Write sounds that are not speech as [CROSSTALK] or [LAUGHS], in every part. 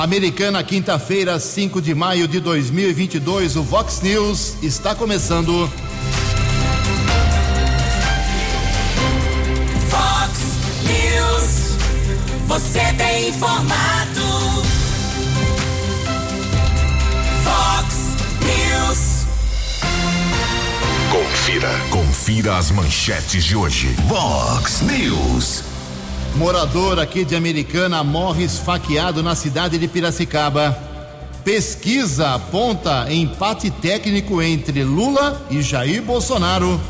Americana, quinta-feira, 5 de maio de 2022. O Vox News está começando. Vox News. Você tem informado. Vox News. Confira. Confira as manchetes de hoje. Vox News. Morador aqui de Americana morre esfaqueado na cidade de Piracicaba. Pesquisa aponta empate técnico entre Lula e Jair Bolsonaro.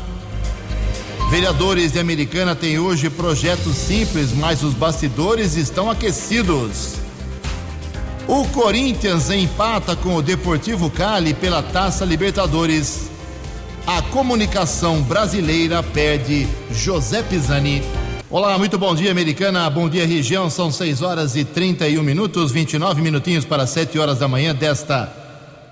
Vereadores de Americana têm hoje projetos simples, mas os bastidores estão aquecidos. O Corinthians empata com o Deportivo Cali pela Taça Libertadores. A comunicação brasileira perde José Pisani. Olá, muito bom dia, Americana. Bom dia, região. São 6 horas e 31 minutos, 29 minutinhos para 7 horas da manhã desta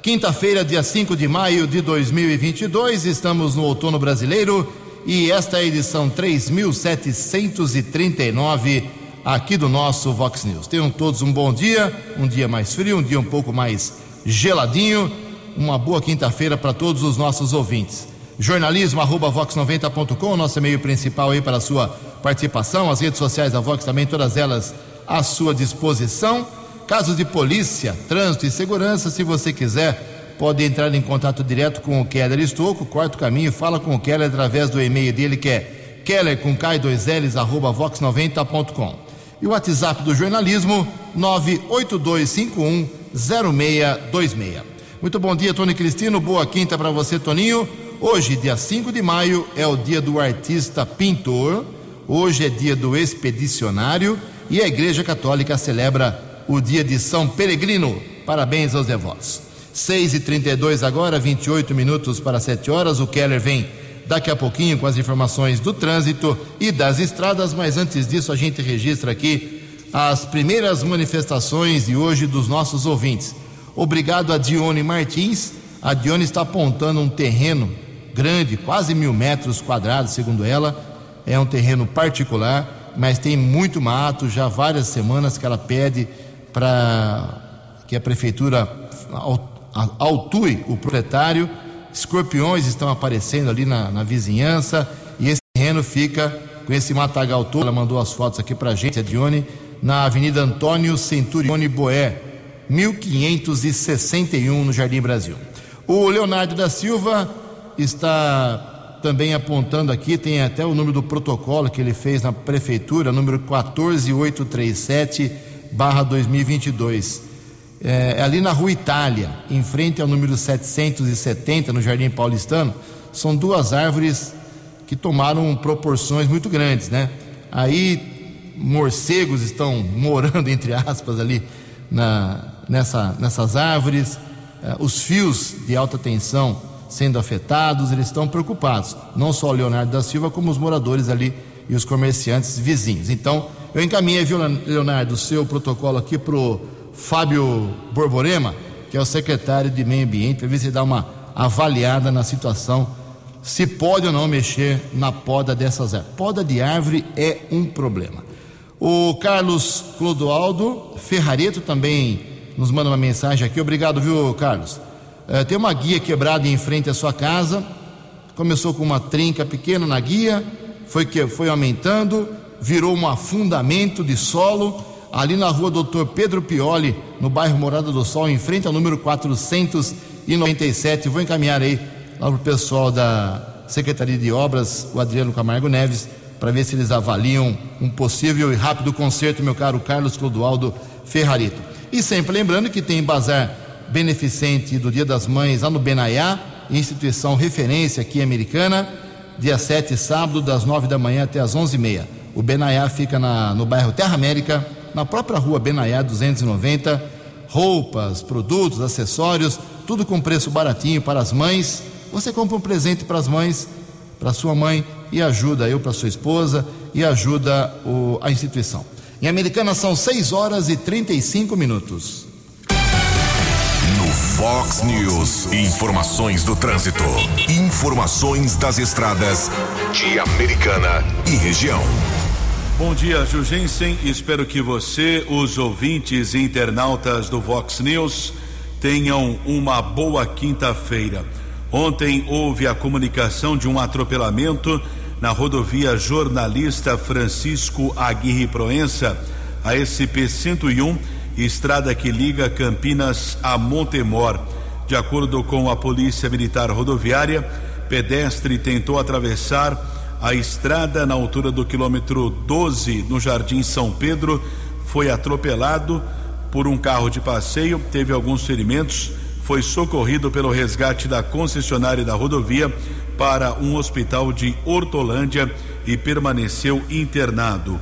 quinta-feira, dia 5 de maio de 2022. Estamos no outono brasileiro e esta é a edição 3739 aqui do nosso Vox News. Tenham todos um bom dia, um dia mais frio, um dia um pouco mais geladinho. Uma boa quinta-feira para todos os nossos ouvintes. Jornalismo arroba vox90.com, nosso e-mail principal aí para a sua participação. As redes sociais da Vox também, todas elas à sua disposição. Casos de polícia, trânsito e segurança, se você quiser, pode entrar em contato direto com o Keller Estouco, quarto caminho, fala com o Keller através do e-mail dele que é keller com k2ls arroba vox90.com. E o WhatsApp do jornalismo 98251 0626. Muito bom dia, Tony Cristino. Boa quinta para você, Toninho. Hoje, dia 5 de maio, é o dia do artista pintor. Hoje é dia do expedicionário e a Igreja Católica celebra o dia de São Peregrino. Parabéns aos devotos. 6 e 32 agora, 28 minutos para 7 horas. O Keller vem daqui a pouquinho com as informações do trânsito e das estradas, mas antes disso a gente registra aqui as primeiras manifestações de hoje dos nossos ouvintes. Obrigado a Dione Martins. A Dione está apontando um terreno grande, quase mil metros quadrados, segundo ela. É um terreno particular, mas tem muito mato. Já várias semanas que ela pede para que a prefeitura autue o proprietário. Escorpiões estão aparecendo ali na, na vizinhança e esse terreno fica com esse matagal todo. Ela mandou as fotos aqui para a gente, a Dione, na Avenida Antônio Centurione Boé, 1561, no Jardim Brasil. O Leonardo da Silva está também apontando aqui, tem até o número do protocolo que ele fez na prefeitura, número 14837 barra 2022. É, é ali na Rua Itália, em frente ao número 770, no Jardim Paulistano, são duas árvores que tomaram proporções muito grandes, né? Aí morcegos estão morando, [LAUGHS] entre aspas, ali na, nessa, nessas árvores, é, os fios de alta tensão sendo afetados, eles estão preocupados, não só o Leonardo da Silva, como os moradores ali e os comerciantes vizinhos. Então, eu encaminhei, viu, Leonardo, o seu protocolo aqui para o Fábio Borborema, que é o secretário de Meio Ambiente, para ver se dá uma avaliada na situação, se pode ou não mexer na poda dessas árvores. Poda de árvore é um problema. O Carlos Clodoaldo Ferrareto também nos manda uma mensagem aqui. Obrigado, viu, Carlos? É, tem uma guia quebrada em frente à sua casa. Começou com uma trinca pequena na guia, foi, que, foi aumentando, virou um afundamento de solo ali na rua Doutor Pedro Pioli, no bairro Morada do Sol, em frente ao número 497. Vou encaminhar aí lá para o pessoal da Secretaria de Obras, o Adriano Camargo Neves, para ver se eles avaliam um possível e rápido conserto, meu caro Carlos Clodoaldo Ferrarito. E sempre lembrando que tem bazar beneficente do Dia das Mães lá no Benaiá, instituição referência aqui americana, dia 7, sábado, das 9 da manhã até as 11h30. O Benaiá fica na, no bairro Terra América, na própria rua Benaiá 290. Roupas, produtos, acessórios, tudo com preço baratinho para as mães. Você compra um presente para as mães, para sua mãe e ajuda eu para sua esposa e ajuda o, a instituição. Em Americana são 6 horas e 35 minutos. Fox News, informações do trânsito, informações das estradas de Americana e região. Bom dia, Jugensen. Espero que você, os ouvintes e internautas do Vox News, tenham uma boa quinta-feira. Ontem houve a comunicação de um atropelamento na rodovia Jornalista Francisco Aguirre Proença, a SP-101, estrada que liga Campinas a Montemor. De acordo com a Polícia Militar Rodoviária, pedestre tentou atravessar a estrada na altura do quilômetro 12, no Jardim São Pedro, foi atropelado por um carro de passeio, teve alguns ferimentos, foi socorrido pelo resgate da concessionária da rodovia para um hospital de Hortolândia e permaneceu internado.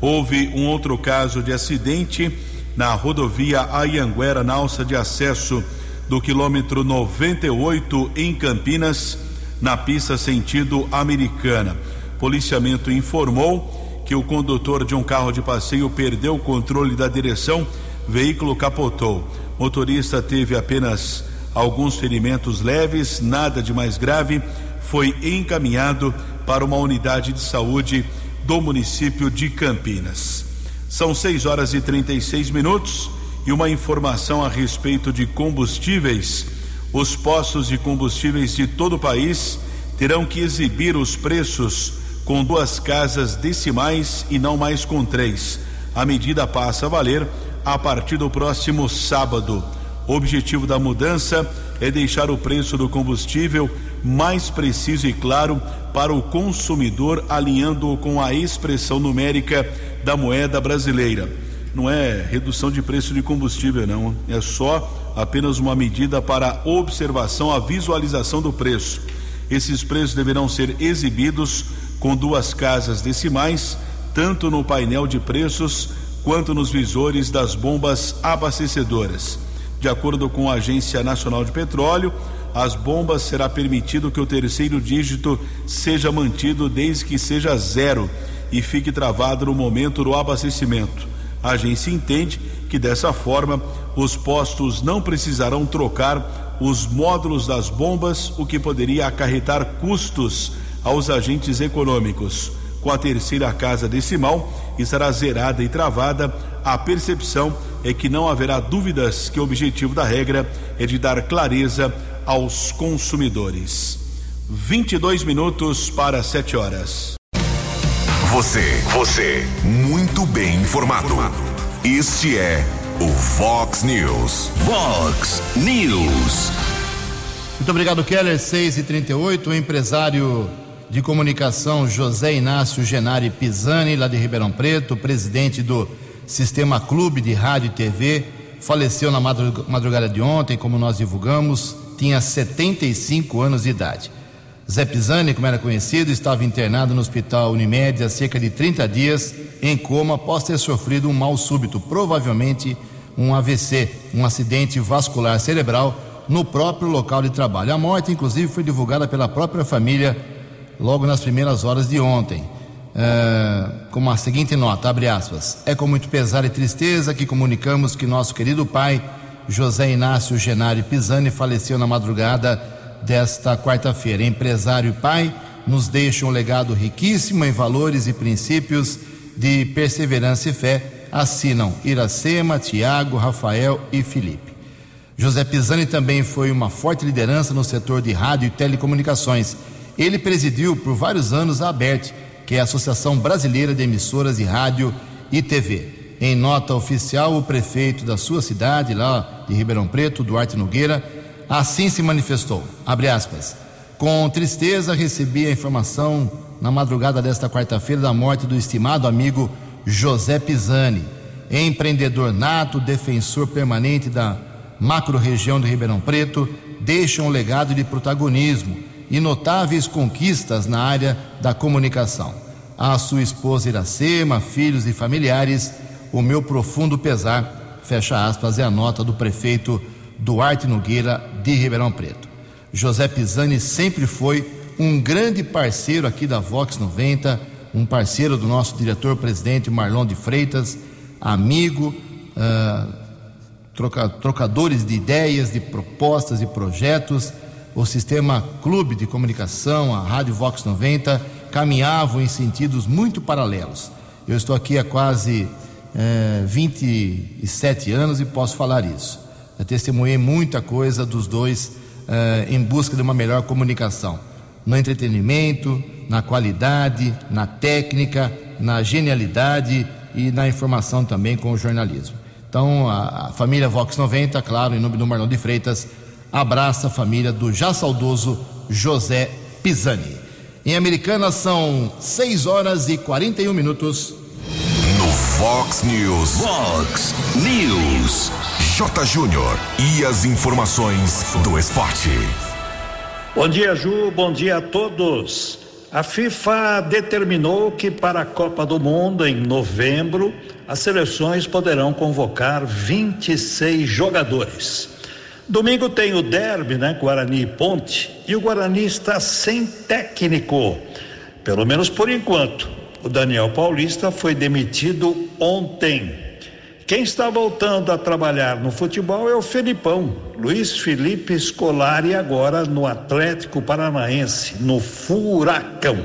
Houve um outro caso de acidente na rodovia Ayanguera, na alça de acesso do quilômetro 98 em Campinas na pista sentido americana. Policiamento informou que o condutor de um carro de passeio perdeu o controle da direção, veículo capotou. Motorista teve apenas alguns ferimentos leves, nada de mais grave, foi encaminhado para uma unidade de saúde do município de Campinas. São 6 horas e 36 minutos e uma informação a respeito de combustíveis os postos de combustíveis de todo o país terão que exibir os preços com duas casas decimais e não mais com três. A medida passa a valer a partir do próximo sábado. O objetivo da mudança é deixar o preço do combustível mais preciso e claro para o consumidor, alinhando-o com a expressão numérica da moeda brasileira. Não é redução de preço de combustível, não. É só apenas uma medida para observação, a visualização do preço. Esses preços deverão ser exibidos com duas casas decimais, tanto no painel de preços quanto nos visores das bombas abastecedoras. De acordo com a Agência Nacional de Petróleo, as bombas será permitido que o terceiro dígito seja mantido desde que seja zero e fique travado no momento do abastecimento. A agência entende que dessa forma os postos não precisarão trocar os módulos das bombas, o que poderia acarretar custos aos agentes econômicos. Com a terceira casa decimal, estará zerada e travada. A percepção é que não haverá dúvidas que o objetivo da regra é de dar clareza aos consumidores. 22 minutos para 7 horas. Você, você, muito bem informado. Este é o Fox News. Fox News. Muito obrigado, Keller. 6 e 38 O empresário de comunicação José Inácio Genari Pisani, lá de Ribeirão Preto, presidente do Sistema Clube de Rádio e TV, faleceu na madrugada de ontem, como nós divulgamos, tinha 75 anos de idade. Zé Pisani, como era conhecido, estava internado no hospital Unimed há cerca de 30 dias em coma após ter sofrido um mal súbito, provavelmente um AVC, um acidente vascular cerebral, no próprio local de trabalho. A morte, inclusive, foi divulgada pela própria família logo nas primeiras horas de ontem. É, com a seguinte nota, abre aspas, é com muito pesar e tristeza que comunicamos que nosso querido pai, José Inácio Genari Pisani, faleceu na madrugada desta quarta-feira. Empresário e pai nos deixa um legado riquíssimo em valores e princípios de perseverança e fé. Assinam Iracema, Tiago, Rafael e Felipe. José Pisani também foi uma forte liderança no setor de rádio e telecomunicações. Ele presidiu por vários anos a ABERT, que é a Associação Brasileira de Emissoras de Rádio e TV. Em nota oficial, o prefeito da sua cidade, lá de Ribeirão Preto, Duarte Nogueira, Assim se manifestou, aspas, com tristeza recebi a informação na madrugada desta quarta-feira da morte do estimado amigo José Pisani, empreendedor nato, defensor permanente da macro-região de Ribeirão Preto, deixa um legado de protagonismo e notáveis conquistas na área da comunicação. A sua esposa Iracema, filhos e familiares, o meu profundo pesar, fecha aspas, é a nota do prefeito Duarte Nogueira de Ribeirão Preto. José Pisani sempre foi um grande parceiro aqui da Vox 90, um parceiro do nosso diretor-presidente Marlon de Freitas, amigo, uh, troca, trocadores de ideias, de propostas e projetos. O sistema Clube de Comunicação, a Rádio Vox 90, caminhavam em sentidos muito paralelos. Eu estou aqui há quase é, 27 anos e posso falar isso. Eu testemunhei muita coisa dos dois é, em busca de uma melhor comunicação. No entretenimento, na qualidade, na técnica, na genialidade e na informação também com o jornalismo. Então, a, a família Vox 90, claro, em nome do Marlon de Freitas, abraça a família do já saudoso José Pisani. Em Americana são 6 horas e 41 minutos. No Fox News. Fox News. J. Júnior. E as informações do esporte. Bom dia, Ju. Bom dia a todos. A FIFA determinou que para a Copa do Mundo, em novembro, as seleções poderão convocar 26 jogadores. Domingo tem o derby, né? Guarani e Ponte. E o Guarani está sem técnico. Pelo menos por enquanto. O Daniel Paulista foi demitido ontem. Quem está voltando a trabalhar no futebol é o Felipão, Luiz Felipe Scolari, agora no Atlético Paranaense, no Furacão.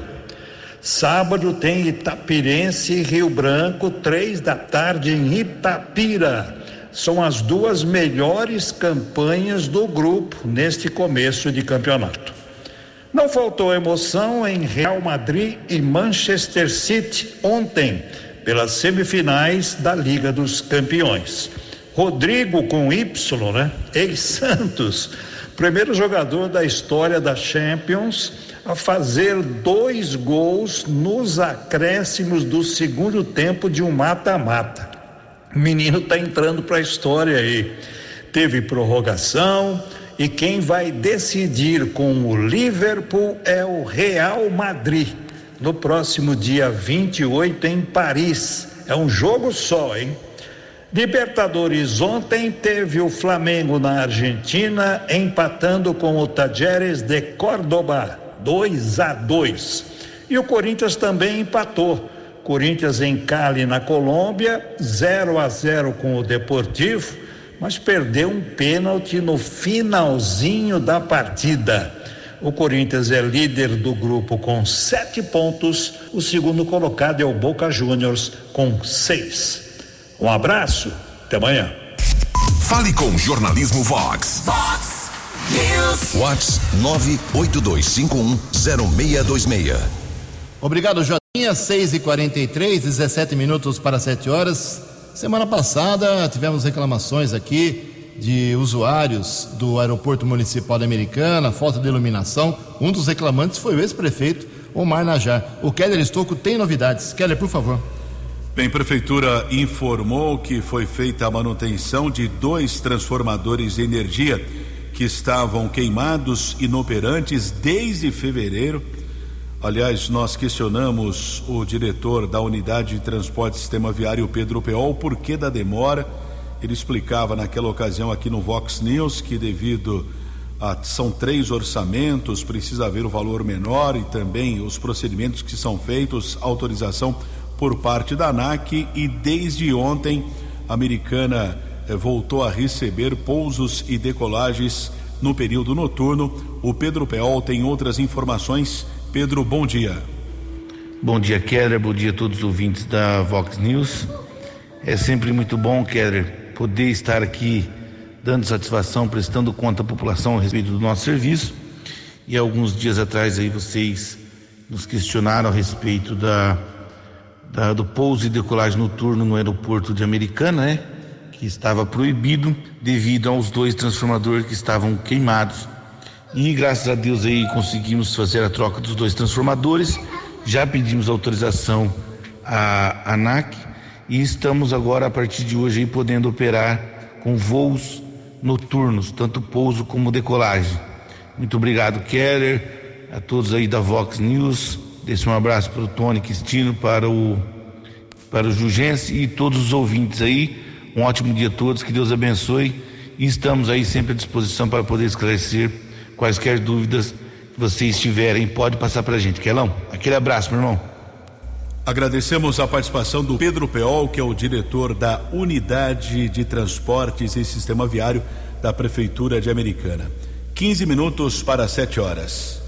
Sábado tem Itapirense e Rio Branco, três da tarde em Itapira são as duas melhores campanhas do grupo neste começo de campeonato. Não faltou emoção em Real Madrid e Manchester City ontem, pelas semifinais da Liga dos Campeões. Rodrigo com Y, né? Ex-Santos, primeiro jogador da história da Champions a fazer dois gols nos acréscimos do segundo tempo de um mata-mata. O menino está entrando para a história aí. Teve prorrogação e quem vai decidir com o Liverpool é o Real Madrid no próximo dia 28 em Paris. É um jogo só, hein? Libertadores ontem teve o Flamengo na Argentina empatando com o Tajeres de Córdoba 2 a 2. E o Corinthians também empatou Corinthians em Cali, na Colômbia, 0 a 0 com o Deportivo, mas perdeu um pênalti no finalzinho da partida. O Corinthians é líder do grupo com sete pontos. O segundo colocado é o Boca Juniors com seis. Um abraço, até amanhã. Fale com o Jornalismo Vox. Fox News. Vox 982510626. Obrigado, Jotinha. 6 e 43 17 minutos para 7 horas. Semana passada tivemos reclamações aqui de usuários do aeroporto municipal da Americana, falta de iluminação. Um dos reclamantes foi o ex-prefeito Omar Najar. O Keller Estocco tem novidades. Keller, por favor. Bem, Prefeitura informou que foi feita a manutenção de dois transformadores de energia que estavam queimados, inoperantes desde fevereiro. Aliás, nós questionamos o diretor da Unidade de Transporte Sistema Viário, Pedro Peol, o porquê da demora. Ele explicava naquela ocasião aqui no Vox News que devido a são três orçamentos, precisa haver o valor menor e também os procedimentos que são feitos, autorização por parte da ANAC e desde ontem a americana eh, voltou a receber pousos e decolagens no período noturno. O Pedro Peol tem outras informações Pedro, bom dia. Bom dia, Keller. Bom dia a todos os ouvintes da Vox News. É sempre muito bom, Keller, poder estar aqui dando satisfação, prestando conta à população a respeito do nosso serviço. E alguns dias atrás aí vocês nos questionaram a respeito da, da do pouso e decolagem noturno no aeroporto de Americana, né? Que estava proibido devido aos dois transformadores que estavam queimados e graças a Deus aí conseguimos fazer a troca dos dois transformadores. Já pedimos autorização à ANAC e estamos agora a partir de hoje aí podendo operar com voos noturnos, tanto pouso como decolagem. Muito obrigado, Keller, a todos aí da Vox News. Deixe um abraço para o Tony Cristino, para o para o Jugense e todos os ouvintes aí. Um ótimo dia a todos, que Deus abençoe. E estamos aí sempre à disposição para poder esclarecer Quaisquer dúvidas que vocês tiverem, pode passar para a gente. Quelão, aquele abraço, meu irmão. Agradecemos a participação do Pedro Peol, que é o diretor da Unidade de Transportes e Sistema Viário da Prefeitura de Americana. 15 minutos para 7 horas.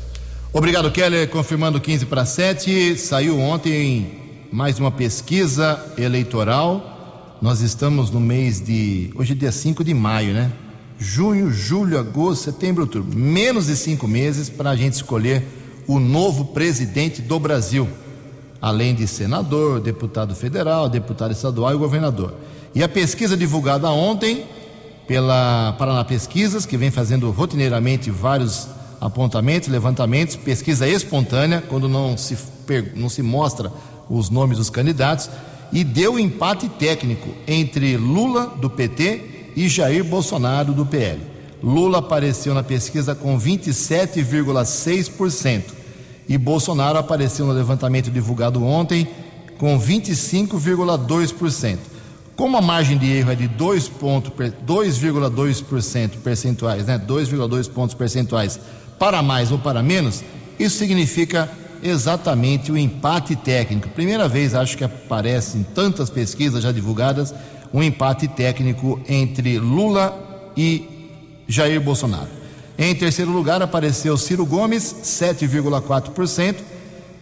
Obrigado, Keller. Confirmando 15 para 7. Saiu ontem mais uma pesquisa eleitoral. Nós estamos no mês de. Hoje é dia 5 de maio, né? Junho, julho, agosto, setembro, outubro. Menos de cinco meses para a gente escolher o novo presidente do Brasil. Além de senador, deputado federal, deputado estadual e governador. E a pesquisa divulgada ontem pela Paraná Pesquisas, que vem fazendo rotineiramente vários apontamentos, levantamentos, pesquisa espontânea, quando não se, não se mostra os nomes dos candidatos, e deu empate técnico entre Lula, do PT, e Jair Bolsonaro, do PL. Lula apareceu na pesquisa com 27,6% e Bolsonaro apareceu no levantamento divulgado ontem com 25,2%. Como a margem de erro é de 2,2% percentuais, né? 2,2 pontos percentuais para mais ou para menos, isso significa exatamente o empate técnico. Primeira vez, acho que aparece em tantas pesquisas já divulgadas, um empate técnico entre Lula e Jair Bolsonaro. Em terceiro lugar apareceu Ciro Gomes, 7,4%.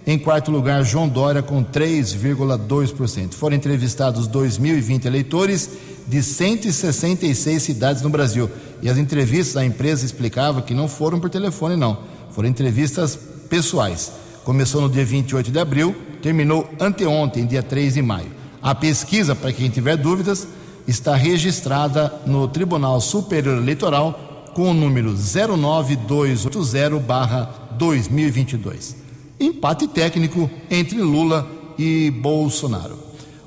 Em quarto lugar, João Dória, com 3,2%. Foram entrevistados 2.020 eleitores de 166 cidades no Brasil. E as entrevistas, a empresa explicava que não foram por telefone, não. Foram entrevistas pessoais. Começou no dia 28 de abril, terminou anteontem, dia 3 de maio. A pesquisa, para quem tiver dúvidas, está registrada no Tribunal Superior Eleitoral com o número 09280-2022. Empate técnico entre Lula e Bolsonaro.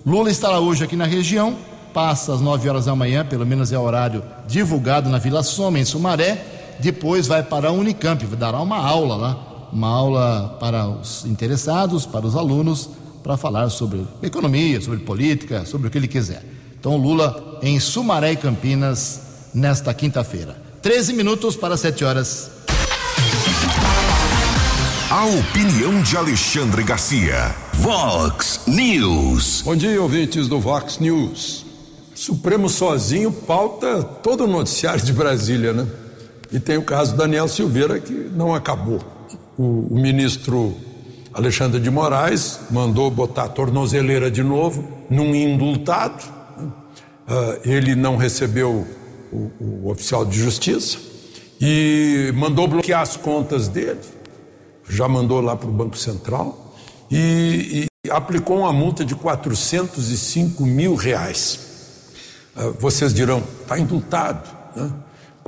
Lula estará hoje aqui na região, passa às 9 horas da manhã, pelo menos é o horário divulgado na Vila Soma, em Sumaré. Depois vai para a Unicamp, dará uma aula lá uma aula para os interessados, para os alunos, para falar sobre economia, sobre política, sobre o que ele quiser. Então, Lula em Sumaré e Campinas, nesta quinta-feira. 13 minutos para 7 horas. A opinião de Alexandre Garcia. Vox News. Bom dia, ouvintes do Vox News. Supremo sozinho pauta todo o noticiário de Brasília, né? E tem o caso Daniel Silveira que não acabou o, o ministro Alexandre de Moraes mandou botar a tornozeleira de novo num indultado. Uh, ele não recebeu o, o, oficial de justiça e mandou bloquear as contas dele. Já mandou lá para o Banco Central e, e, aplicou uma multa de 405 mil reais. Uh, vocês dirão, está indultado. Né?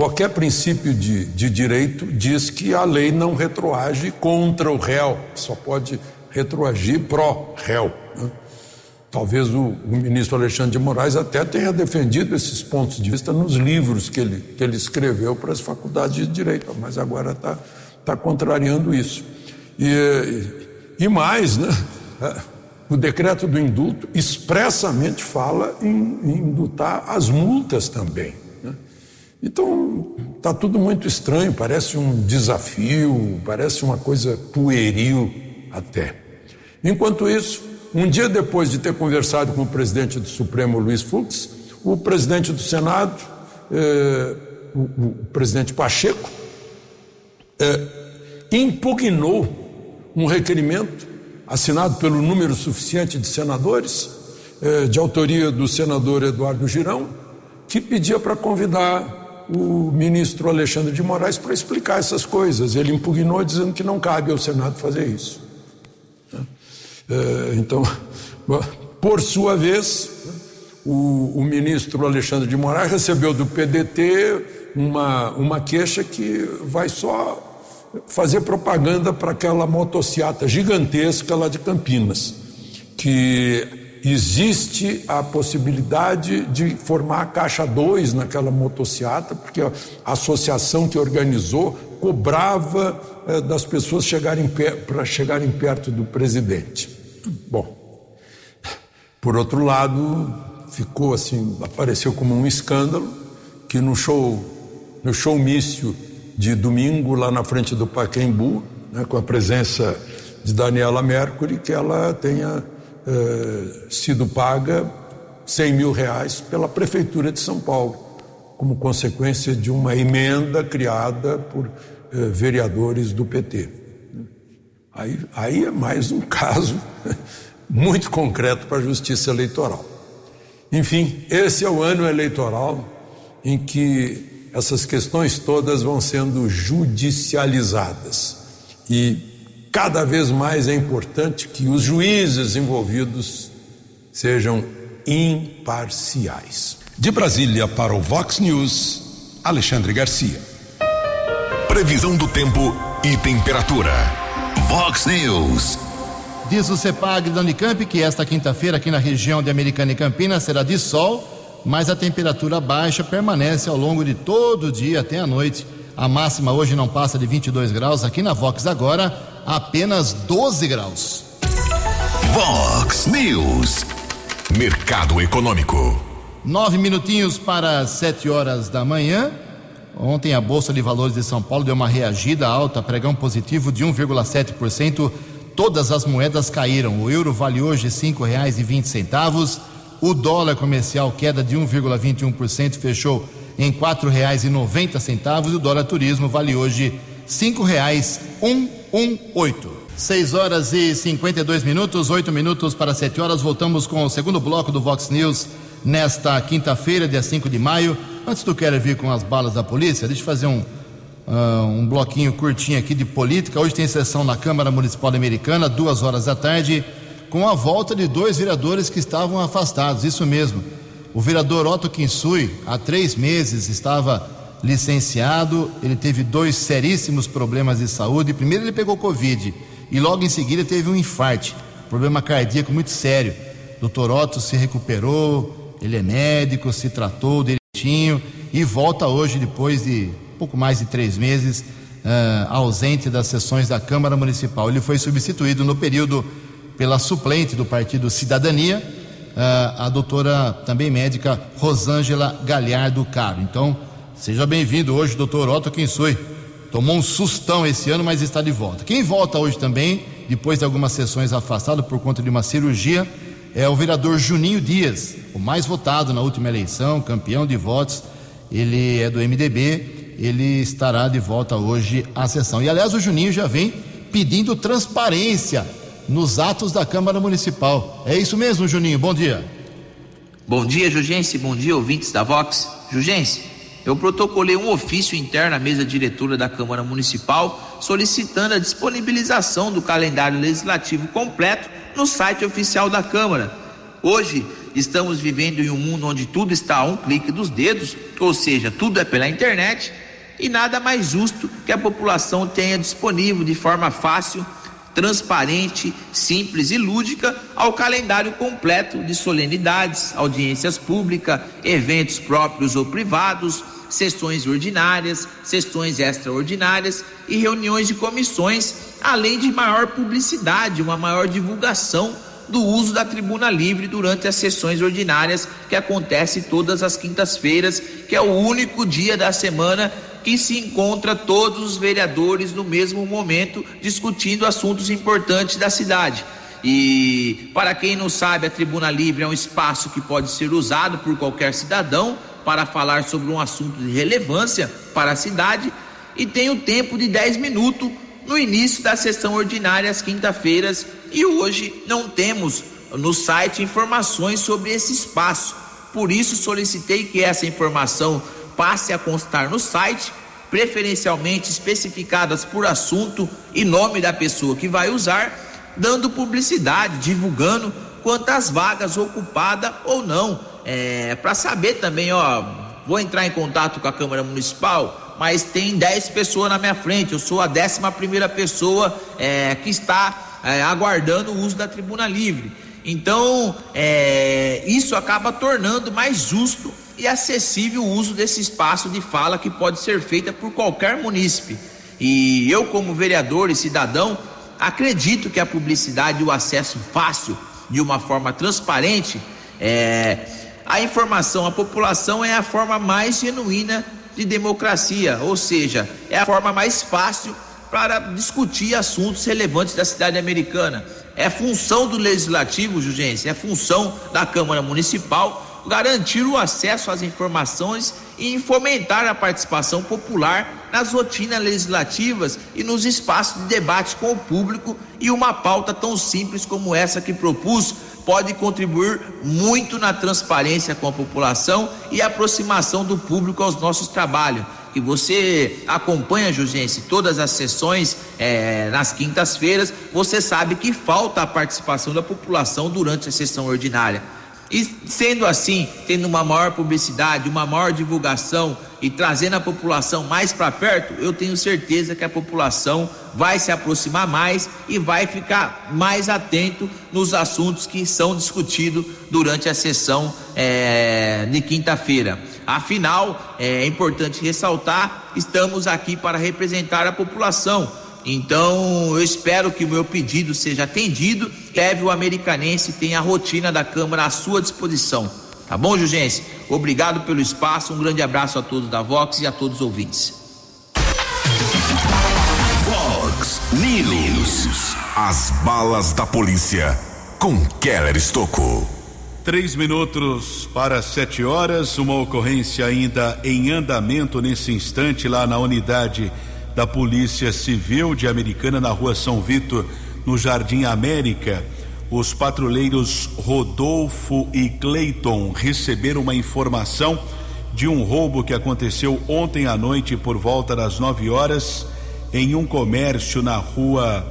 Qualquer princípio de, de direito diz que a lei não retroage contra o réu, só pode retroagir pró-réu. Né? Talvez o, o, ministro Alexandre de Moraes até tenha defendido esses pontos de vista nos livros que ele, que ele escreveu para as faculdades de direito, mas agora está tá contrariando isso. E, e mais, né? O decreto do indulto expressamente fala em, em indultar as multas também. Então, está tudo muito estranho, parece um desafio, parece uma coisa pueril até. Enquanto isso, um dia depois de ter conversado com o presidente do Supremo, Luiz Fux, o presidente do Senado, eh, o, o, presidente Pacheco, eh, impugnou um requerimento assinado pelo número suficiente de senadores, eh, de autoria do senador Eduardo Girão, que pedia para convidar o ministro Alexandre de Moraes para explicar essas coisas. Ele impugnou dizendo que não cabe ao Senado fazer isso. É, então, [LAUGHS] por sua vez, o, o, ministro Alexandre de Moraes recebeu do PDT uma, uma queixa que vai só fazer propaganda para aquela motociata gigantesca lá de Campinas, que existe a possibilidade de formar a caixa 2 naquela motociata, porque a associação que organizou cobrava eh, das pessoas chegarem para chegarem perto do presidente. Bom, por outro lado, ficou assim, apareceu como um escândalo que no show, no showmício de domingo lá na frente do Pacaembu, né, com a presença de Daniela Mercury, que ela tenha eh, sido paga 100 mil reais pela Prefeitura de São Paulo, como consequência de uma emenda criada por eh, vereadores do PT. Aí, aí é mais um caso [LAUGHS] muito concreto para a justiça eleitoral. Enfim, esse é o ano eleitoral em que essas questões todas vão sendo judicializadas. E cada vez mais é importante que os juízes envolvidos sejam imparciais. De Brasília para o Vox News, Alexandre Garcia. Previsão do tempo e temperatura. Vox News. Diz o CEPAG da Unicamp que esta quinta-feira aqui na região de Americana e Campinas será de sol, mas a temperatura baixa permanece ao longo de todo o dia até a noite. A máxima hoje não passa de 22 graus, aqui na Vox agora apenas 12 graus. Vox News. Mercado Econômico. Nove minutinhos para sete horas da manhã. Ontem a Bolsa de Valores de São Paulo deu uma reagida alta, pregão positivo de 1,7%. Todas as moedas caíram. O euro vale hoje R$ 5,20. O dólar comercial queda de 1,21%, fechou em R$ 4,90. E o dólar turismo vale hoje R$ 5,118. 6 horas e 52 minutos, 8 minutos para 7 horas. Voltamos com o segundo bloco do Vox News nesta quinta-feira, dia 5 de maio. Antes do quero vir com as balas da polícia, deixa eu fazer um, uh, um bloquinho curtinho aqui de política. Hoje tem sessão na Câmara Municipal Americana, duas horas da tarde, com a volta de dois vereadores que estavam afastados. Isso mesmo. O vereador Otto Kinsui, há três meses, estava licenciado. Ele teve dois seríssimos problemas de saúde. Primeiro, ele pegou Covid e logo em seguida teve um infarte, problema cardíaco muito sério. Doutor Otto se recuperou, ele é médico, se tratou direitinho e volta hoje, depois de pouco mais de três meses, uh, ausente das sessões da Câmara Municipal. Ele foi substituído no período pela suplente do Partido Cidadania, uh, a doutora, também médica, Rosângela Galhardo Caro. Então, seja bem-vindo hoje, doutor Otto Kinsui. Tomou um sustão esse ano, mas está de volta. Quem volta hoje também, depois de algumas sessões afastado por conta de uma cirurgia, é o vereador Juninho Dias, o mais votado na última eleição, campeão de votos. Ele é do MDB, ele estará de volta hoje à sessão. E aliás, o Juninho já vem pedindo transparência nos atos da Câmara Municipal. É isso mesmo, Juninho? Bom dia. Bom dia, Jugense. Bom dia, ouvintes da Vox. Jugense, eu protocolei um ofício interno à mesa diretora da Câmara Municipal solicitando a disponibilização do calendário legislativo completo no site oficial da Câmara. Hoje estamos vivendo em um mundo onde tudo está a um clique dos dedos, ou seja, tudo é pela internet, e nada mais justo que a população tenha disponível de forma fácil, transparente, simples e lúdica ao calendário completo de solenidades, audiências públicas, eventos próprios ou privados, sessões ordinárias, sessões extraordinárias e reuniões de comissões, além de maior publicidade, uma maior divulgação do uso da tribuna livre durante as sessões ordinárias que acontece todas as quintas-feiras, que é o único dia da semana que se encontra todos os vereadores no mesmo momento discutindo assuntos importantes da cidade. E para quem não sabe, a tribuna livre é um espaço que pode ser usado por qualquer cidadão para falar sobre um assunto de relevância para a cidade e tem o tempo de 10 minutos no início da sessão ordinária às quinta-feiras e hoje não temos no site informações sobre esse espaço. Por isso solicitei que essa informação passe a constar no site, preferencialmente especificadas por assunto e nome da pessoa que vai usar, dando publicidade, divulgando quantas vagas ocupadas ou não. É, Para saber também, ó, vou entrar em contato com a Câmara Municipal, mas tem 10 pessoas na minha frente, eu sou a 11 primeira pessoa é, que está é, aguardando o uso da tribuna livre. Então, é, isso acaba tornando mais justo e acessível o uso desse espaço de fala que pode ser feita por qualquer munícipe. E eu, como vereador e cidadão, acredito que a publicidade e o acesso fácil de uma forma transparente, é, a informação à população é a forma mais genuína de democracia, ou seja, é a forma mais fácil para discutir assuntos relevantes da cidade americana. É função do legislativo, Jugência, é função da Câmara Municipal garantir o acesso às informações e fomentar a participação popular nas rotinas legislativas e nos espaços de debate com o público e uma pauta tão simples como essa que propus pode contribuir muito na transparência com a população e aproximação do público aos nossos trabalhos. Que você acompanha, Jugense, todas as sessões é, nas quintas-feiras, você sabe que falta a participação da população durante a sessão ordinária. E sendo assim, tendo uma maior publicidade, uma maior divulgação e trazendo a população mais para perto, eu tenho certeza que a população vai se aproximar mais e vai ficar mais atento nos assuntos que são discutidos durante a sessão é, de quinta-feira. Afinal, é importante ressaltar, estamos aqui para representar a população então, eu espero que o meu pedido seja atendido. Leve o americanense tem a rotina da Câmara à sua disposição. Tá bom, Jugense? Obrigado pelo espaço. Um grande abraço a todos da Vox e a todos os ouvintes. Vox News. As balas da polícia com Keller Estocou. Três minutos para sete horas. Uma ocorrência ainda em andamento nesse instante lá na unidade da Polícia Civil de Americana na rua São Vitor, no Jardim América. Os patrulheiros Rodolfo e Cleiton receberam uma informação de um roubo que aconteceu ontem à noite por volta das 9 horas em um comércio na rua,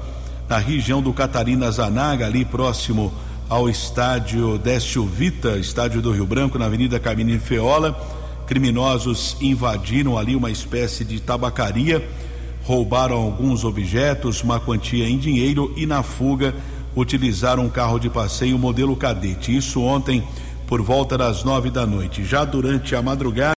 na região do Catarina Zanaga, ali próximo ao estádio Décio Vita, estádio do Rio Branco, na Avenida Caminho Feola. Criminosos invadiram ali uma espécie de tabacaria roubaram alguns objetos, uma quantia em dinheiro e na fuga utilizaram um carro de passeio modelo cadete. Isso ontem por volta das nove da noite. Já durante a madrugada,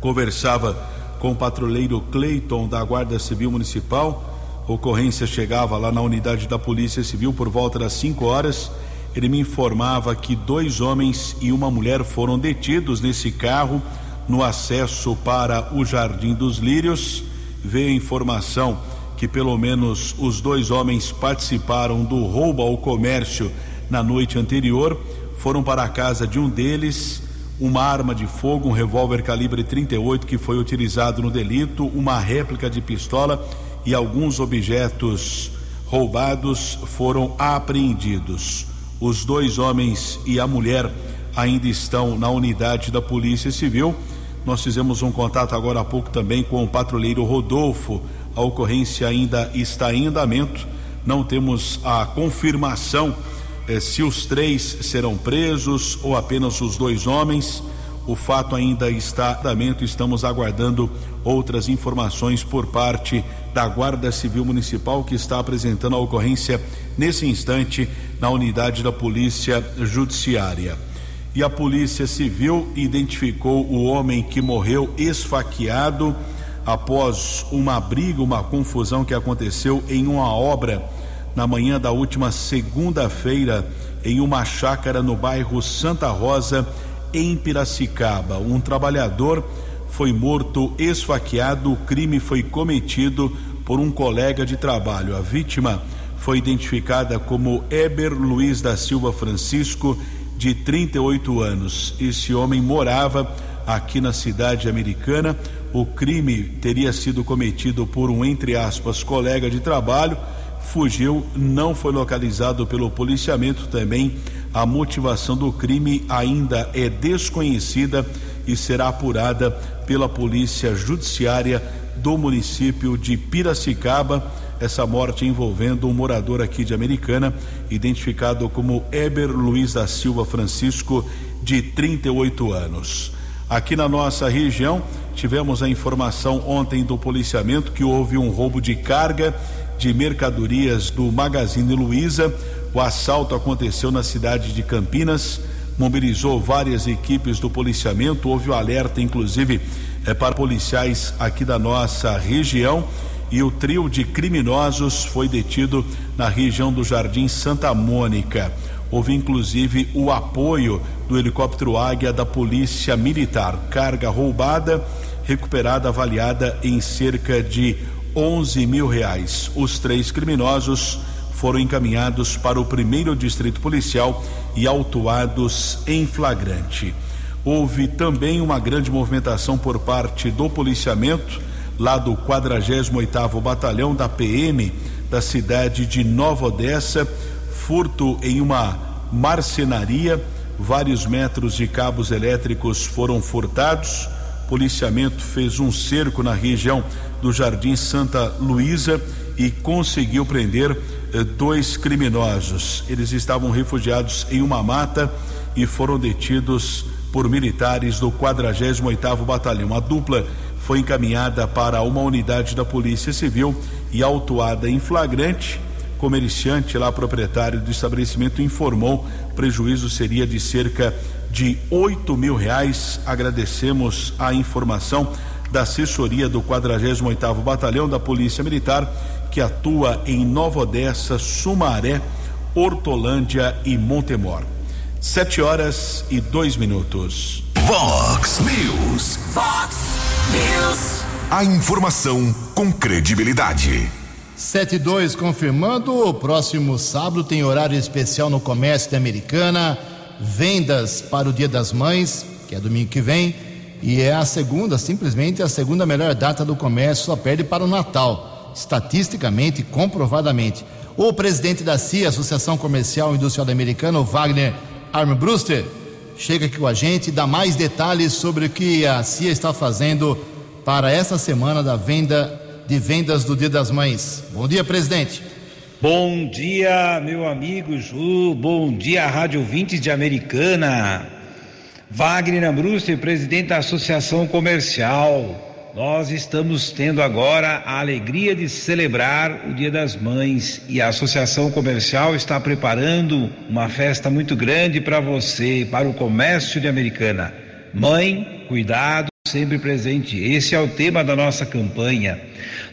conversava com o patrulheiro Cleiton da Guarda Civil Municipal. A ocorrência chegava lá na unidade da Polícia Civil por volta das 5 horas. Ele me informava que dois homens e uma mulher foram detidos nesse carro no acesso para o Jardim dos Lírios veio informação que pelo menos os dois homens participaram do roubo ao comércio na noite anterior, foram para a casa de um deles, uma arma de fogo, um revólver calibre 38 que foi utilizado no delito, uma réplica de pistola e alguns objetos roubados foram apreendidos. Os dois homens e a mulher ainda estão na unidade da Polícia Civil nós fizemos um contato agora há pouco também com o patrulheiro Rodolfo. A ocorrência ainda está em andamento. Não temos a confirmação eh, se os três serão presos ou apenas os dois homens. O fato ainda está em andamento. Estamos aguardando outras informações por parte da Guarda Civil Municipal que está apresentando a ocorrência nesse instante na unidade da Polícia Judiciária e a Polícia Civil identificou o homem que morreu esfaqueado após uma briga, uma confusão que aconteceu em uma obra na manhã da última segunda-feira em uma chácara no bairro Santa Rosa, em Piracicaba. Um trabalhador foi morto esfaqueado, o crime foi cometido por um colega de trabalho. A vítima foi identificada como Eber Luiz da Silva Francisco de 38 anos. Esse homem morava aqui na cidade americana. O crime teria sido cometido por um, entre aspas, colega de trabalho. Fugiu, não foi localizado pelo policiamento também. A motivação do crime ainda é desconhecida e será apurada pela Polícia Judiciária do município de Piracicaba essa morte envolvendo um morador aqui de Americana, identificado como Eber Luiz da Silva Francisco, de 38 anos. Aqui na nossa região, tivemos a informação ontem do policiamento que houve um roubo de carga de mercadorias do Magazine Luiza. O assalto aconteceu na cidade de Campinas, mobilizou várias equipes do policiamento, houve o alerta, inclusive, é, para policiais aqui da nossa região e o trio de criminosos foi detido na região do Jardim Santa Mônica. Houve inclusive o apoio do helicóptero Águia da Polícia Militar. Carga roubada, recuperada, avaliada em cerca de 11 mil reais. Os três criminosos foram encaminhados para o primeiro distrito policial e autuados em flagrante. houve também uma grande movimentação por parte do policiamento lá do 48º Batalhão da PM da cidade de Nova Odessa, furto em uma marcenaria, vários metros de cabos elétricos foram furtados. Policiamento fez um cerco na região do Jardim Santa Luísa e conseguiu prender eh, dois criminosos. Eles estavam refugiados em uma mata e foram detidos por militares do 48º Batalhão. A dupla foi encaminhada para uma unidade da Polícia Civil e autuada em flagrante. Comerciante lá, proprietário do estabelecimento, informou prejuízo seria de cerca de oito mil reais. Agradecemos a informação da assessoria do 48º Batalhão da Polícia Militar, que atua em Nova Odessa, Sumaré, Hortolândia e Montemor. Sete horas e dois minutos. Vox News. Fox News. A informação com credibilidade. 72 confirmando, o próximo sábado tem horário especial no comércio da Americana, vendas para o Dia das Mães, que é domingo que vem, e é a segunda, simplesmente a segunda melhor data do comércio, só perde para o Natal, estatisticamente, comprovadamente. O presidente da CIA, Associação Comercial e Industrial da Americana, o Wagner Armbruster, chega aqui com a gente e dá mais detalhes sobre o que a CIA está fazendo para essa semana da venda de vendas do Dia das Mães. Bom dia, presidente. Bom dia, meu amigo Ju. Bom dia, Rádio Vintes de Americana. Wagner Ambruster, presidente da Associação Comercial. Nós estamos tendo agora a alegria de celebrar o Dia das Mães e a Associação Comercial está preparando uma festa muito grande para você, para o comércio de Americana. Mãe, cuidado sempre presente. Esse é o tema da nossa campanha.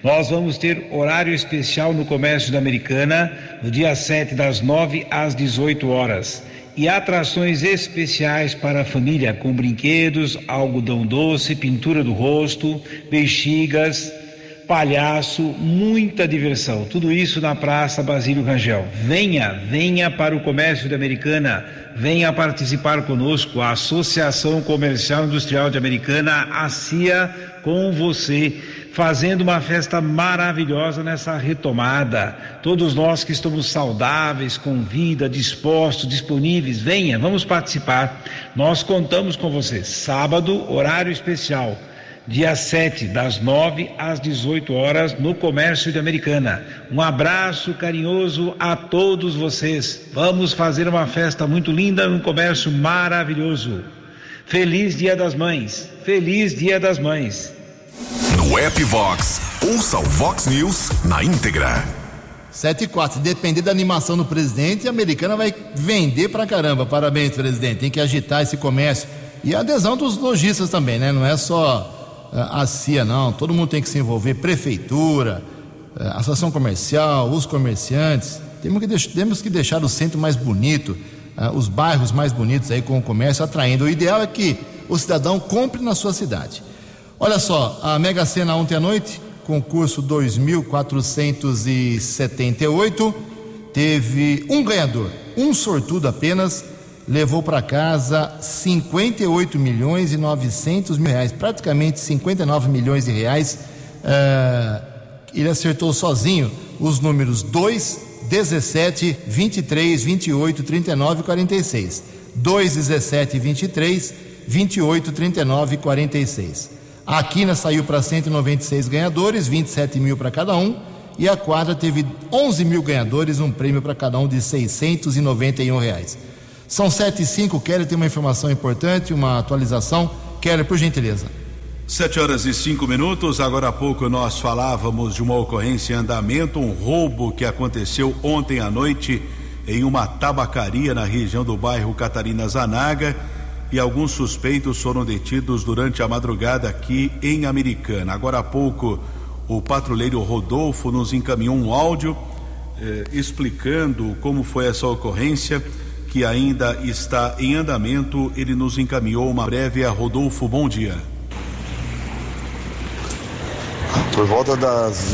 Nós vamos ter horário especial no comércio da Americana, no dia 7, das 9 às 18 horas. E atrações especiais para a família, com brinquedos, algodão doce, pintura do rosto, bexigas, palhaço, muita diversão. Tudo isso na Praça Basílio Rangel. Venha, venha para o comércio da Americana, venha participar conosco, a Associação Comercial Industrial de Americana, a CIA, com você, fazendo uma festa maravilhosa nessa retomada. Todos nós que estamos saudáveis, com vida, dispostos, disponíveis, venha, vamos participar. Nós contamos com você. Sábado, horário especial dia 7, das 9 às 18 horas, no Comércio de Americana. Um abraço carinhoso a todos vocês. Vamos fazer uma festa muito linda num comércio maravilhoso. Feliz Dia das Mães. Feliz Dia das Mães. No app Vox, ouça o Vox News na íntegra. 7 e 4. Depender da animação do presidente, a americana vai vender pra caramba. Parabéns, presidente. Tem que agitar esse comércio. E a adesão dos lojistas também, né? Não é só a CIA não, todo mundo tem que se envolver, prefeitura, associação comercial, os comerciantes, temos que, deixar, temos que deixar o centro mais bonito, os bairros mais bonitos aí com o comércio atraindo. O ideal é que o cidadão compre na sua cidade. Olha só, a Mega Sena ontem à noite, concurso 2478, teve um ganhador, um sortudo apenas, levou para casa 58 milhões e 900 mil reais, praticamente 59 milhões de reais. Uh, ele acertou sozinho os números 2, 17, 23, 28, 39 e 46. 2, 17, 23, 28, 39 e 46. A Quina saiu para 196 ganhadores, 27 mil para cada um. E a quadra teve 11 mil ganhadores, um prêmio para cada um de 691 reais. São sete e cinco. Keller tem uma informação importante, uma atualização. Keller, por gentileza. Sete horas e cinco minutos. Agora há pouco nós falávamos de uma ocorrência em andamento, um roubo que aconteceu ontem à noite em uma tabacaria na região do bairro Catarina Zanaga e alguns suspeitos foram detidos durante a madrugada aqui em Americana. Agora há pouco o patrulheiro Rodolfo nos encaminhou um áudio eh, explicando como foi essa ocorrência que ainda está em andamento. Ele nos encaminhou uma breve a Rodolfo. Bom dia. Por volta das.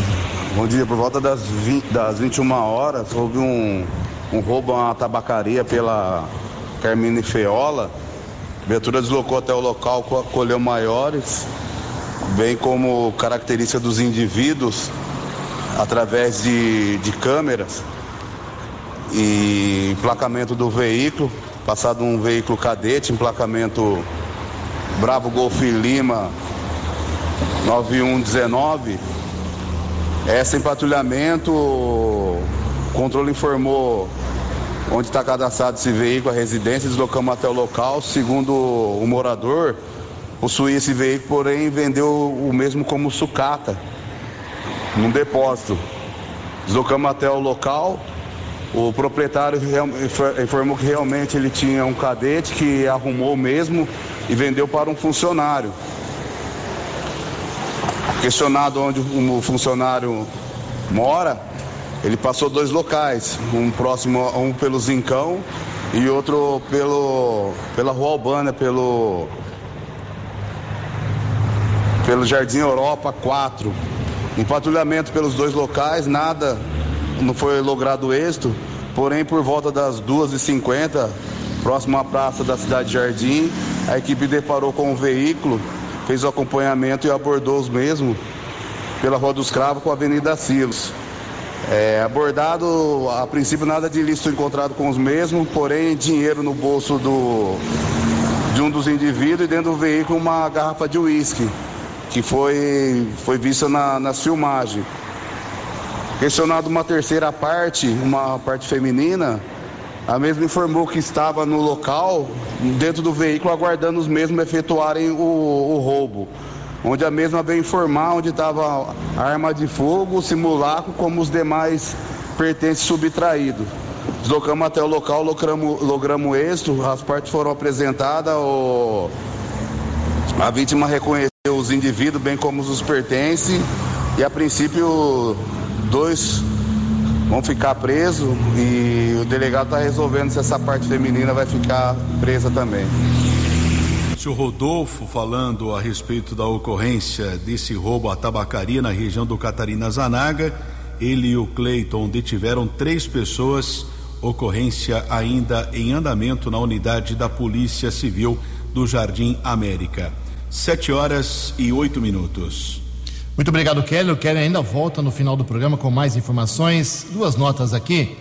Bom dia, por volta das, 20, das 21 horas houve um, um roubo a uma tabacaria pela Carmine Feola A viatura deslocou até o local, colheu maiores, bem como característica dos indivíduos através de, de câmeras e emplacamento do veículo, passado um veículo cadete, emplacamento Bravo Golf Lima 9119. Essa em patrulhamento, o controle informou onde está cadastrado esse veículo, a residência, deslocamos até o local. Segundo o morador, possuía esse veículo, porém vendeu o mesmo como sucata, num depósito. Deslocamos até o local, o proprietário informou que realmente ele tinha um cadete que arrumou mesmo e vendeu para um funcionário. Questionado onde o funcionário mora, ele passou dois locais, um próximo, um pelo Zincão e outro pelo pela Rua Albana, pelo pelo Jardim Europa 4. Em patrulhamento pelos dois locais, nada não foi logrado êxito, porém por volta das 2h50, próximo à praça da cidade Jardim, a equipe deparou com um veículo, fez o acompanhamento e abordou os mesmos pela Rua dos Cravos com a Avenida Silos. É, abordado, a princípio, nada de ilícito encontrado com os mesmos, porém, dinheiro no bolso do, de um dos indivíduos e dentro do veículo uma garrafa de uísque, que foi, foi vista na, nas filmagens. Questionado uma terceira parte, uma parte feminina, a mesma informou que estava no local, dentro do veículo, aguardando os mesmos efetuarem o, o roubo. Onde a mesma veio informar onde estava a arma de fogo, o simulacro, como os demais pertences subtraídos. Deslocamos até o local, logramos, logramos êxito, as partes foram apresentadas, o... a vítima reconheceu os indivíduos, bem como os pertences, e a princípio dois vão ficar presos e o delegado está resolvendo se essa parte feminina vai ficar presa também. O senhor Rodolfo falando a respeito da ocorrência desse roubo à tabacaria na região do Catarina Zanaga. Ele e o Cleiton detiveram três pessoas. Ocorrência ainda em andamento na unidade da Polícia Civil do Jardim América. Sete horas e oito minutos. Muito obrigado, Kelly. O Kelly ainda volta no final do programa com mais informações. Duas notas aqui.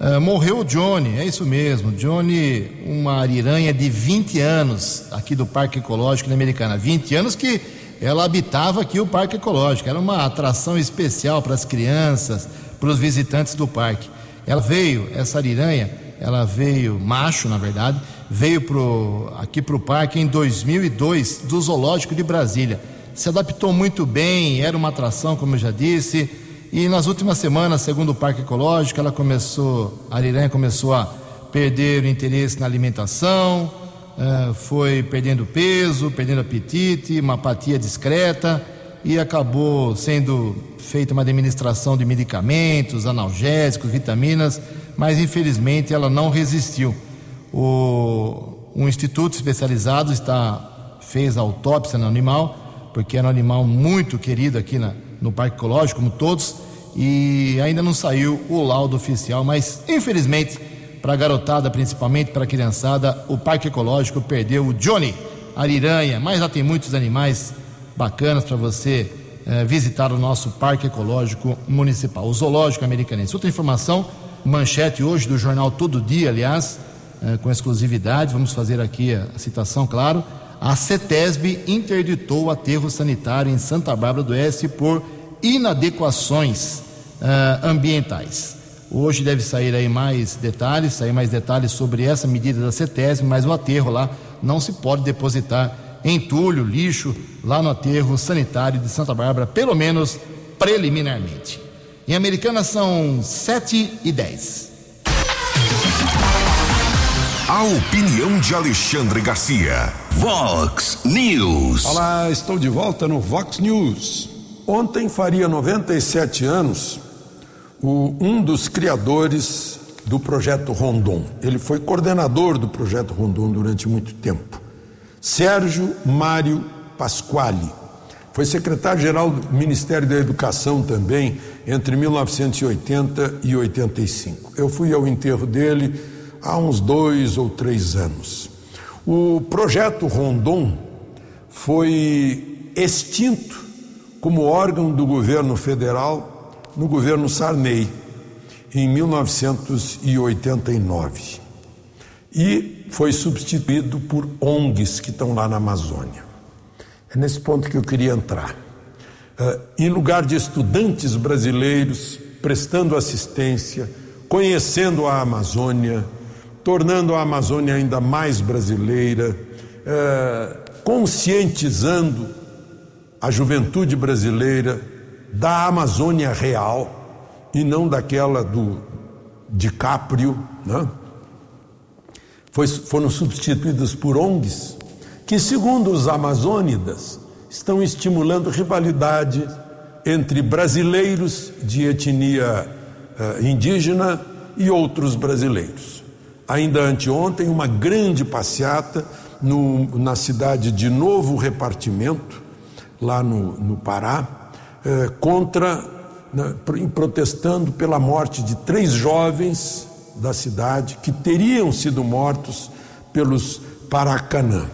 Uh, morreu o Johnny, é isso mesmo. Johnny, uma ariranha de 20 anos aqui do Parque Ecológico da Americana. 20 anos que ela habitava aqui o Parque Ecológico. Era uma atração especial para as crianças, para os visitantes do parque. Ela veio, essa ariranha, ela veio, macho na verdade, veio pro, aqui para o parque em 2002 do Zoológico de Brasília se adaptou muito bem, era uma atração, como eu já disse. E nas últimas semanas, segundo o Parque Ecológico, ela começou, a Ariranha começou a perder o interesse na alimentação, uh, foi perdendo peso, perdendo apetite, uma apatia discreta e acabou sendo feita uma administração de medicamentos, analgésicos, vitaminas, mas infelizmente ela não resistiu. O, um instituto especializado está fez autópsia no animal porque era um animal muito querido aqui na, no Parque Ecológico, como todos, e ainda não saiu o laudo oficial, mas infelizmente, para a garotada, principalmente para a criançada, o Parque Ecológico perdeu o Johnny, Ariranha, mas lá tem muitos animais bacanas para você eh, visitar o nosso Parque Ecológico Municipal, o Zoológico Americanense. Outra informação, manchete hoje do jornal Todo Dia, aliás, eh, com exclusividade, vamos fazer aqui a, a citação, claro a CETESB interditou o aterro sanitário em Santa Bárbara do Oeste por inadequações uh, ambientais. Hoje deve sair aí mais detalhes, sair mais detalhes sobre essa medida da CETESB, mas o aterro lá não se pode depositar entulho, lixo lá no aterro sanitário de Santa Bárbara, pelo menos preliminarmente. Em Americana são 7 e 10. A opinião de Alexandre Garcia. Vox News. Olá, estou de volta no Vox News. Ontem faria 97 anos o, um dos criadores do projeto Rondon. Ele foi coordenador do projeto Rondon durante muito tempo. Sérgio Mário Pasquale. Foi secretário-geral do Ministério da Educação também entre 1980 e 85. Eu fui ao enterro dele há uns dois ou três anos. O projeto Rondon foi extinto como órgão do governo federal no governo Sarney, em 1989. E foi substituído por ONGs que estão lá na Amazônia. É nesse ponto que eu queria entrar. Uh, em lugar de estudantes brasileiros prestando assistência, conhecendo a Amazônia, tornando a Amazônia ainda mais brasileira, uh, conscientizando a juventude brasileira da Amazônia real e não daquela do DiCaprio, né? Foi, foram substituídas por ONGs que, segundo os amazônidas, estão estimulando rivalidade entre brasileiros de etnia uh, indígena e outros brasileiros. Ainda anteontem, uma grande passeata no, na cidade de Novo Repartimento, lá no, no Pará, eh, contra, né, protestando pela morte de três jovens da cidade que teriam sido mortos pelos Paracanã.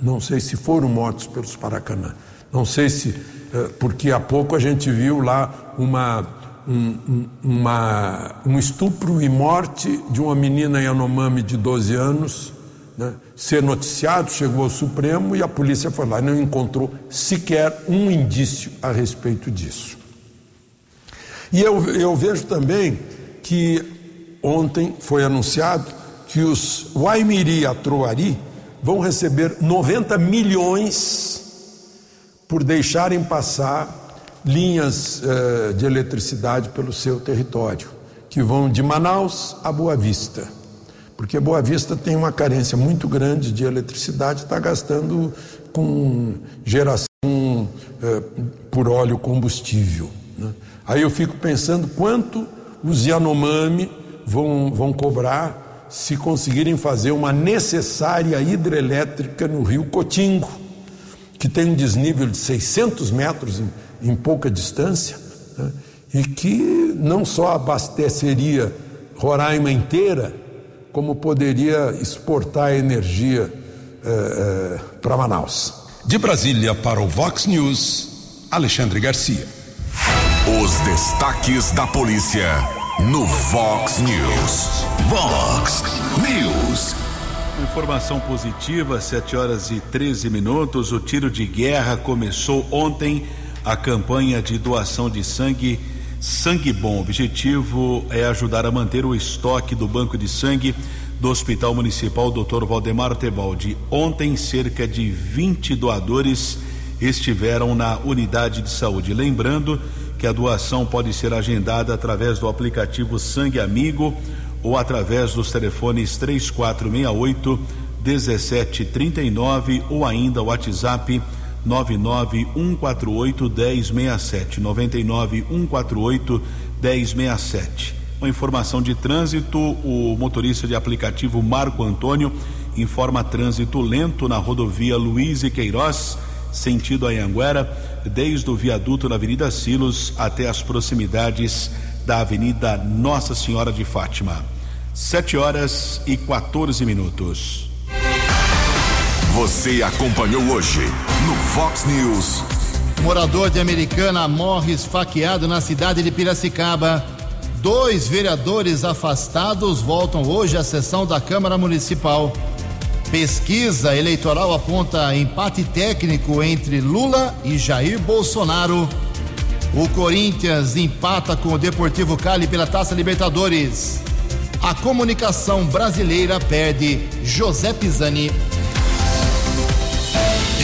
Não sei se foram mortos pelos Paracanã. Não sei se, eh, porque há pouco a gente viu lá uma, um, uma, um estupro e morte de uma menina Yanomami de 12 anos né, ser noticiado, chegou ao Supremo e a polícia foi lá e não encontrou sequer um indício a respeito disso. E eu, eu vejo também que ontem foi anunciado que os Waimiri Atroari vão receber 90 milhões por deixarem passar linhas eh, de eletricidade pelo seu território, que vão de Manaus a Boa Vista porque Boa Vista tem uma carência muito grande de eletricidade, está gastando com geração é, por óleo combustível. Né? Aí eu fico pensando quanto os Yanomami vão, vão cobrar se conseguirem fazer uma necessária hidrelétrica no rio Cotingo, que tem um desnível de 600 metros em, pouca distância, né? e que não só abasteceria Roraima inteira, como poderia exportar energia eh, eh, para Manaus. De Brasília para o Vox News, Alexandre Garcia. Os destaques da polícia no Vox News. Vox News. Informação positiva, 7 horas e 13 minutos. O tiro de guerra começou ontem. A campanha de doação de sangue Sangue Bom. O objetivo é ajudar a manter o estoque do banco de sangue do Hospital Municipal Dr. Valdemar Tebaldi. Ontem, cerca de 20 doadores estiveram na unidade de saúde. Lembrando que a doação pode ser agendada através do aplicativo Sangue Amigo ou através dos telefones 3468 1739 ou ainda o WhatsApp 99148 1067. 99148 1067. Uma informação de trânsito: o motorista de aplicativo Marco Antônio informa trânsito lento na rodovia Luiz e Queiroz, sentido Anhanguera, desde o viaduto na Avenida Silos até as proximidades da Avenida Nossa Senhora de Fátima. 7 horas e 14 minutos. Você acompanhou hoje no Fox News. Morador de Americana morre esfaqueado na cidade de Piracicaba. Dois vereadores afastados voltam hoje à sessão da Câmara Municipal. Pesquisa eleitoral aponta empate técnico entre Lula e Jair Bolsonaro. O Corinthians empata com o Deportivo Cali pela Taça Libertadores. A comunicação brasileira perde José Pisani.